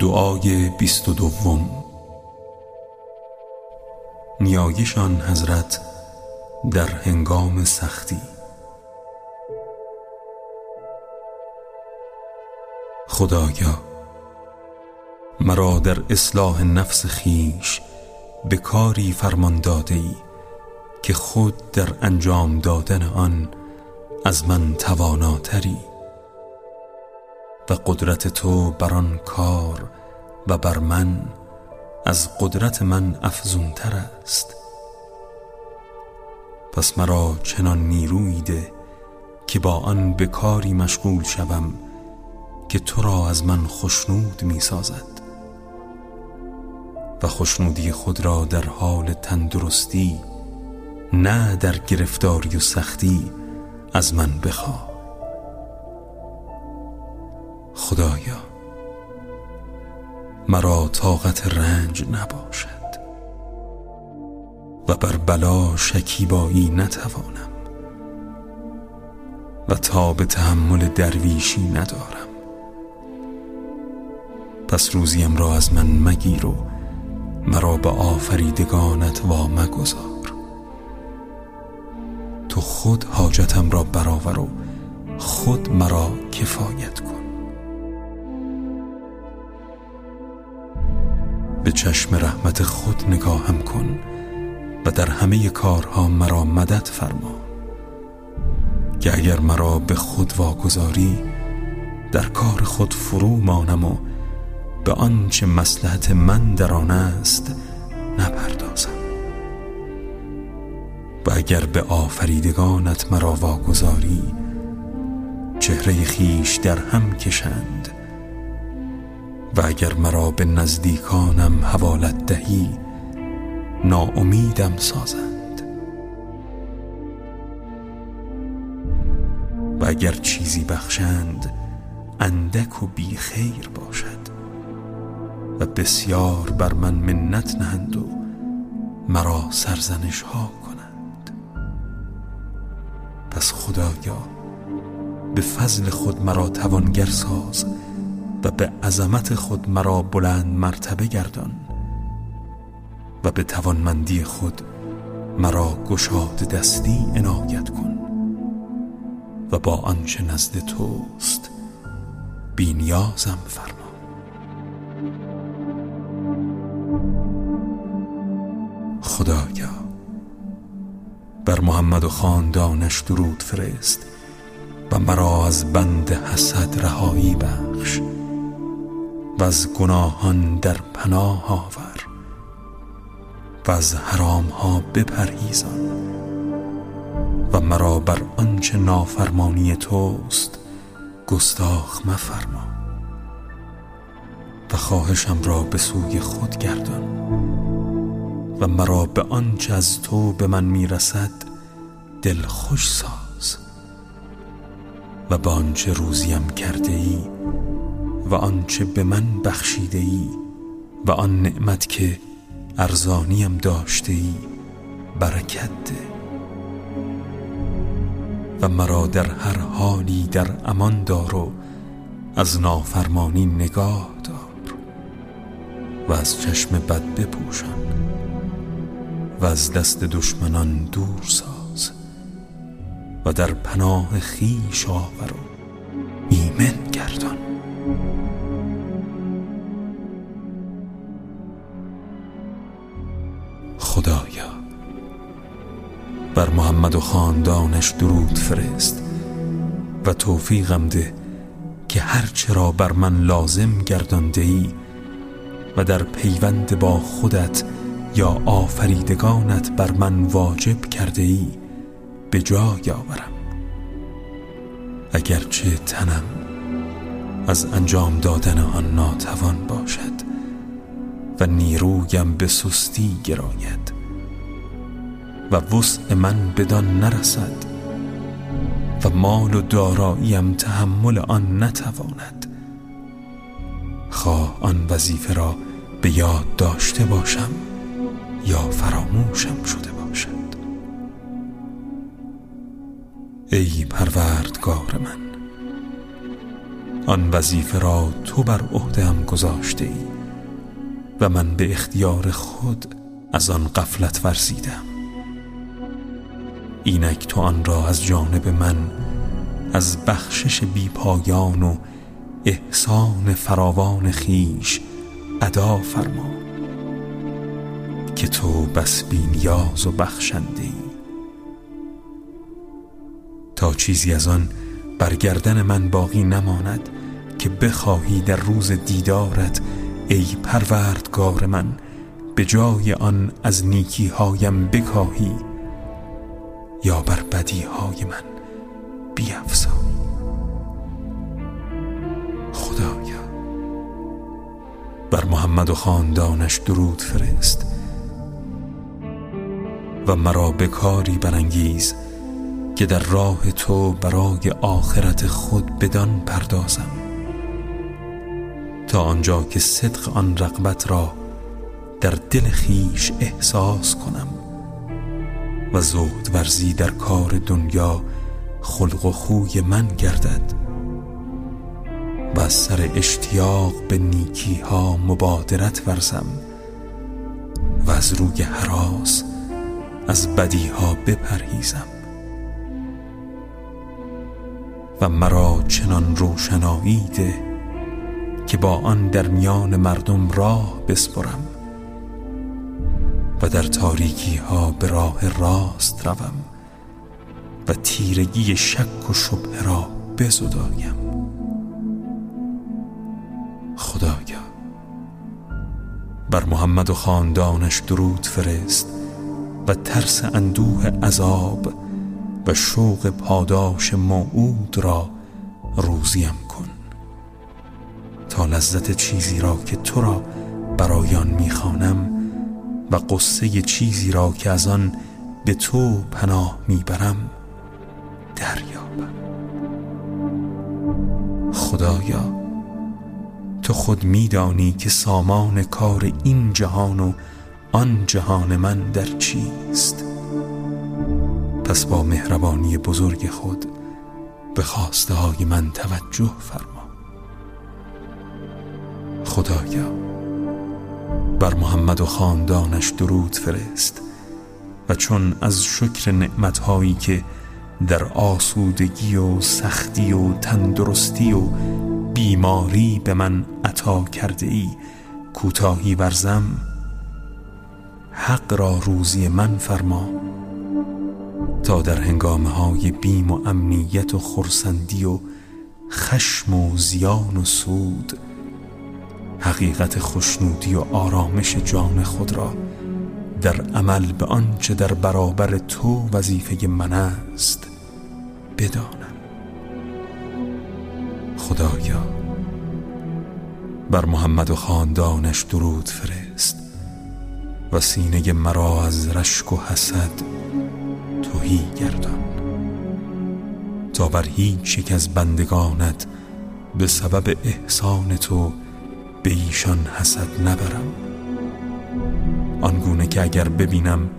دعای بیست و دوم. نیایشان حضرت در هنگام سختی. خدایا مرا در اصلاح نفس خیش به کاری فرمان داده ای که خود در انجام دادن آن از من تواناتری. و قدرت تو بر آن کار و بر من از قدرت من افزونتر است. پس مرا چنان نیرویی ده که با آن به کاری مشغول شوم که تو را از من خشنود می سازد. و خشنودی خود را در حال تندرستی نه در گرفتاری و سختی از من بخواه. خدایا مرا طاقت رنج نباشد و بر بلا شکیبایی نتوانم و تا به تحمل درویشی ندارم. پس روزیم را از من مگیر و مرا به آفریدگانت وا مگذار تو خود حاجتم را برآور و خود مرا کفایت کن. به چشم رحمت خود نگاهم کن و در همه کارها مرا مدد فرما. که اگر مرا به خود واگذاری در کار خود فرو مانم و به آنچه مسلحت من در آن است نپردازم. و اگر به آفریدگانت مرا واگذاری چهره خیش در هم کشند و اگر مرا به نزدیکانم حوالت دهی ناامیدم سازند. و اگر چیزی بخشند اندک و بی خیر باشد. و بسیار بر من منت نهند و مرا سرزنش ها کنند. پس خدایا به فضل خود مرا توانگر ساز و به عظمت خود مرا بلند مرتبه گردان و به توانمندی خود مرا گشاد دستی عنایت کن و با آنچه نزد توست بینیازم فرما. خدایا بر محمد و خاندانش درود فرست و مرا از بند حسد رهایی بخش. و از گناهان در پناه آور و از حرام ها بپرهیزان. و مرا بر آنچه نافرمانی توست گستاخ مفرما. و خواهشم را به سوی خود گردان. و مرا به آنچه از تو به من می‌رسد دل خوش ساز. و به آنچه روزیم کرده ای و آنچه به من بخشیده ای و آن نعمت که ارزانیم داشته ای برکت ده و مرا در هر حالی در امان دار و از نافرمانی نگاه دار و از چشم بد بپوشان و از دست دشمنان دور ساز و در پناه خیش آور و ایمن گردان. خدایا بر محمد و خاندانش درود فرست و توفیقم ده که هرچه را بر من لازم گردانده ای و در پیوند با خودت یا آفریدگانت بر من واجب کرده ای به جای آورم. اگرچه تنم از انجام دادن آن ناتوان باشد و نیرویم به سستی گراید و وسع من بدان نرسد و مال و داراییم تحمل آن نتواند. خواه آن وظیفه را به یاد داشته باشم یا فراموشم شده باشد. ای پروردگار من آن وظیفه را تو بر عهدهام گذاشته ای و من به اختیار خود از آن قفلت ورزیدم. اینک تو آن را از جانب من از بخشش بی پایان و احسان فراوان خیش ادا فرما که تو بس نیاز و بخشنده ای تا چیزی از آن برگردن من باقی نماند که بخواهی در روز دیدارت ای پروردگار من به جای آن از نیکی هایم بکاهی یا بر بدی های من بیافزایی خدایا بر محمد و خاندانش درود فرست و مرا به کاری برانگیز که در راه تو برای آخرت خود بدان پردازم. تا آنجا که صدق آن رغبت را در دل خیش احساس کنم و زهد ورزی در کار دنیا خلق و خوی من گردد و سر اشتیاق به نیکی ها مبادرت ورزم و از روی حراس از بدی ها بپرهیزم و مرا چنان روشنایی ده که با آن در میان مردم راه بسپرم و در تاریکی ها به راه راست روم و تیرگی شک و شبه را بزدایم خدایا بر محمد و خاندانش درود فرست و ترس اندوه عذاب و شوق پاداش موعود را روزیم. لذت چیزی را که تو را برایان می‌خوانم و قصه چیزی را که از آن به تو پناه می‌برم دریابم. خدایا تو خود میدانی که سامان کار این جهان و آن جهان من در چیست. پس با مهربانی بزرگ خود به خواسته های من توجه فرما. خدایا. بر محمد و خاندانش درود فرست و چون از شکر نعمتهایی که در آسودگی و سختی و تندرستی و بیماری به من عطا کرده ای کوتاهی ورزم. حق را روزی من فرما تا در هنگامه های بیم و امنیت و خرسندی و خشم و زیان و سود حقیقت خوشنودی و آرامش جان خود را در عمل به آنچه در برابر تو وظیفه من است بدانم. خدایا بر محمد و خاندانش درود فرست و سینه مرا از رشک و حسد توهی گردان. تا بر هیچ یک از بندگانت به سبب احسان تو به ایشان حسد نبرم. آنگونه که اگر ببینم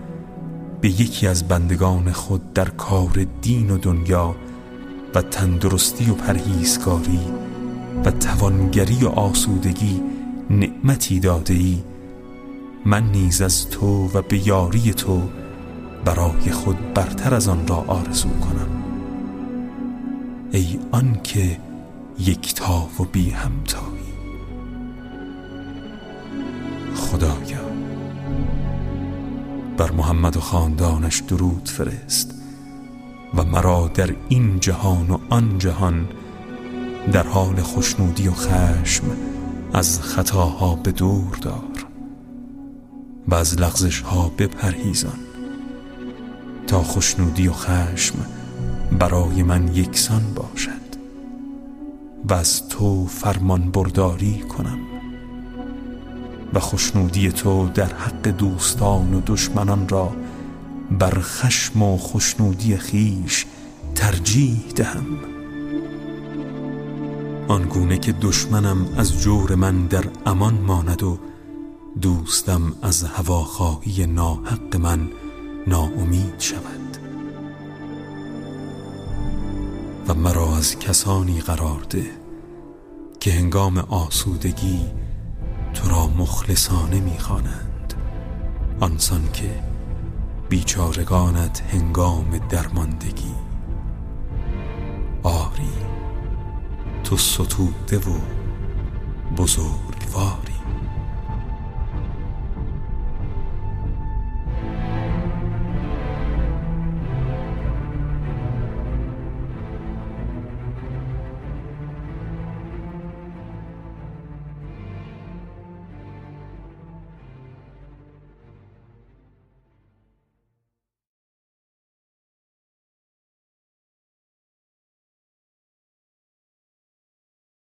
به یکی از بندگان خود در کار دین و دنیا و تندرستی و پرهیزکاری و توانگری و آسودگی نعمتی داده ای من نیز از تو و به یاری تو برای خود برتر از آن را آرزو کنم. ای آن که یکتا و بی همتایی خدایا بر محمد و خاندانش درود فرست و مرا در این جهان و آن جهان در حال خوشنودی و خشم از خطاها به دور دار و از لغزش ها بپرهیزان تا خوشنودی و خشم برای من یکسان باشد و از تو فرمان برداری کنم. و خوشنودی تو در حق دوستان و دشمنان را بر خشم و خوشنودی خیش ترجیح دهم. آنگونه که دشمنم از جور من در امان ماند و دوستم از هواخواهی ناحق من ناامید شود. و مرا از کسانی قرار ده که هنگام آسودگی تو را مخلصانه می‌خوانند. آنسان که بیچارگانت هنگام درماندگی. آری تو ستوده و بزرگواری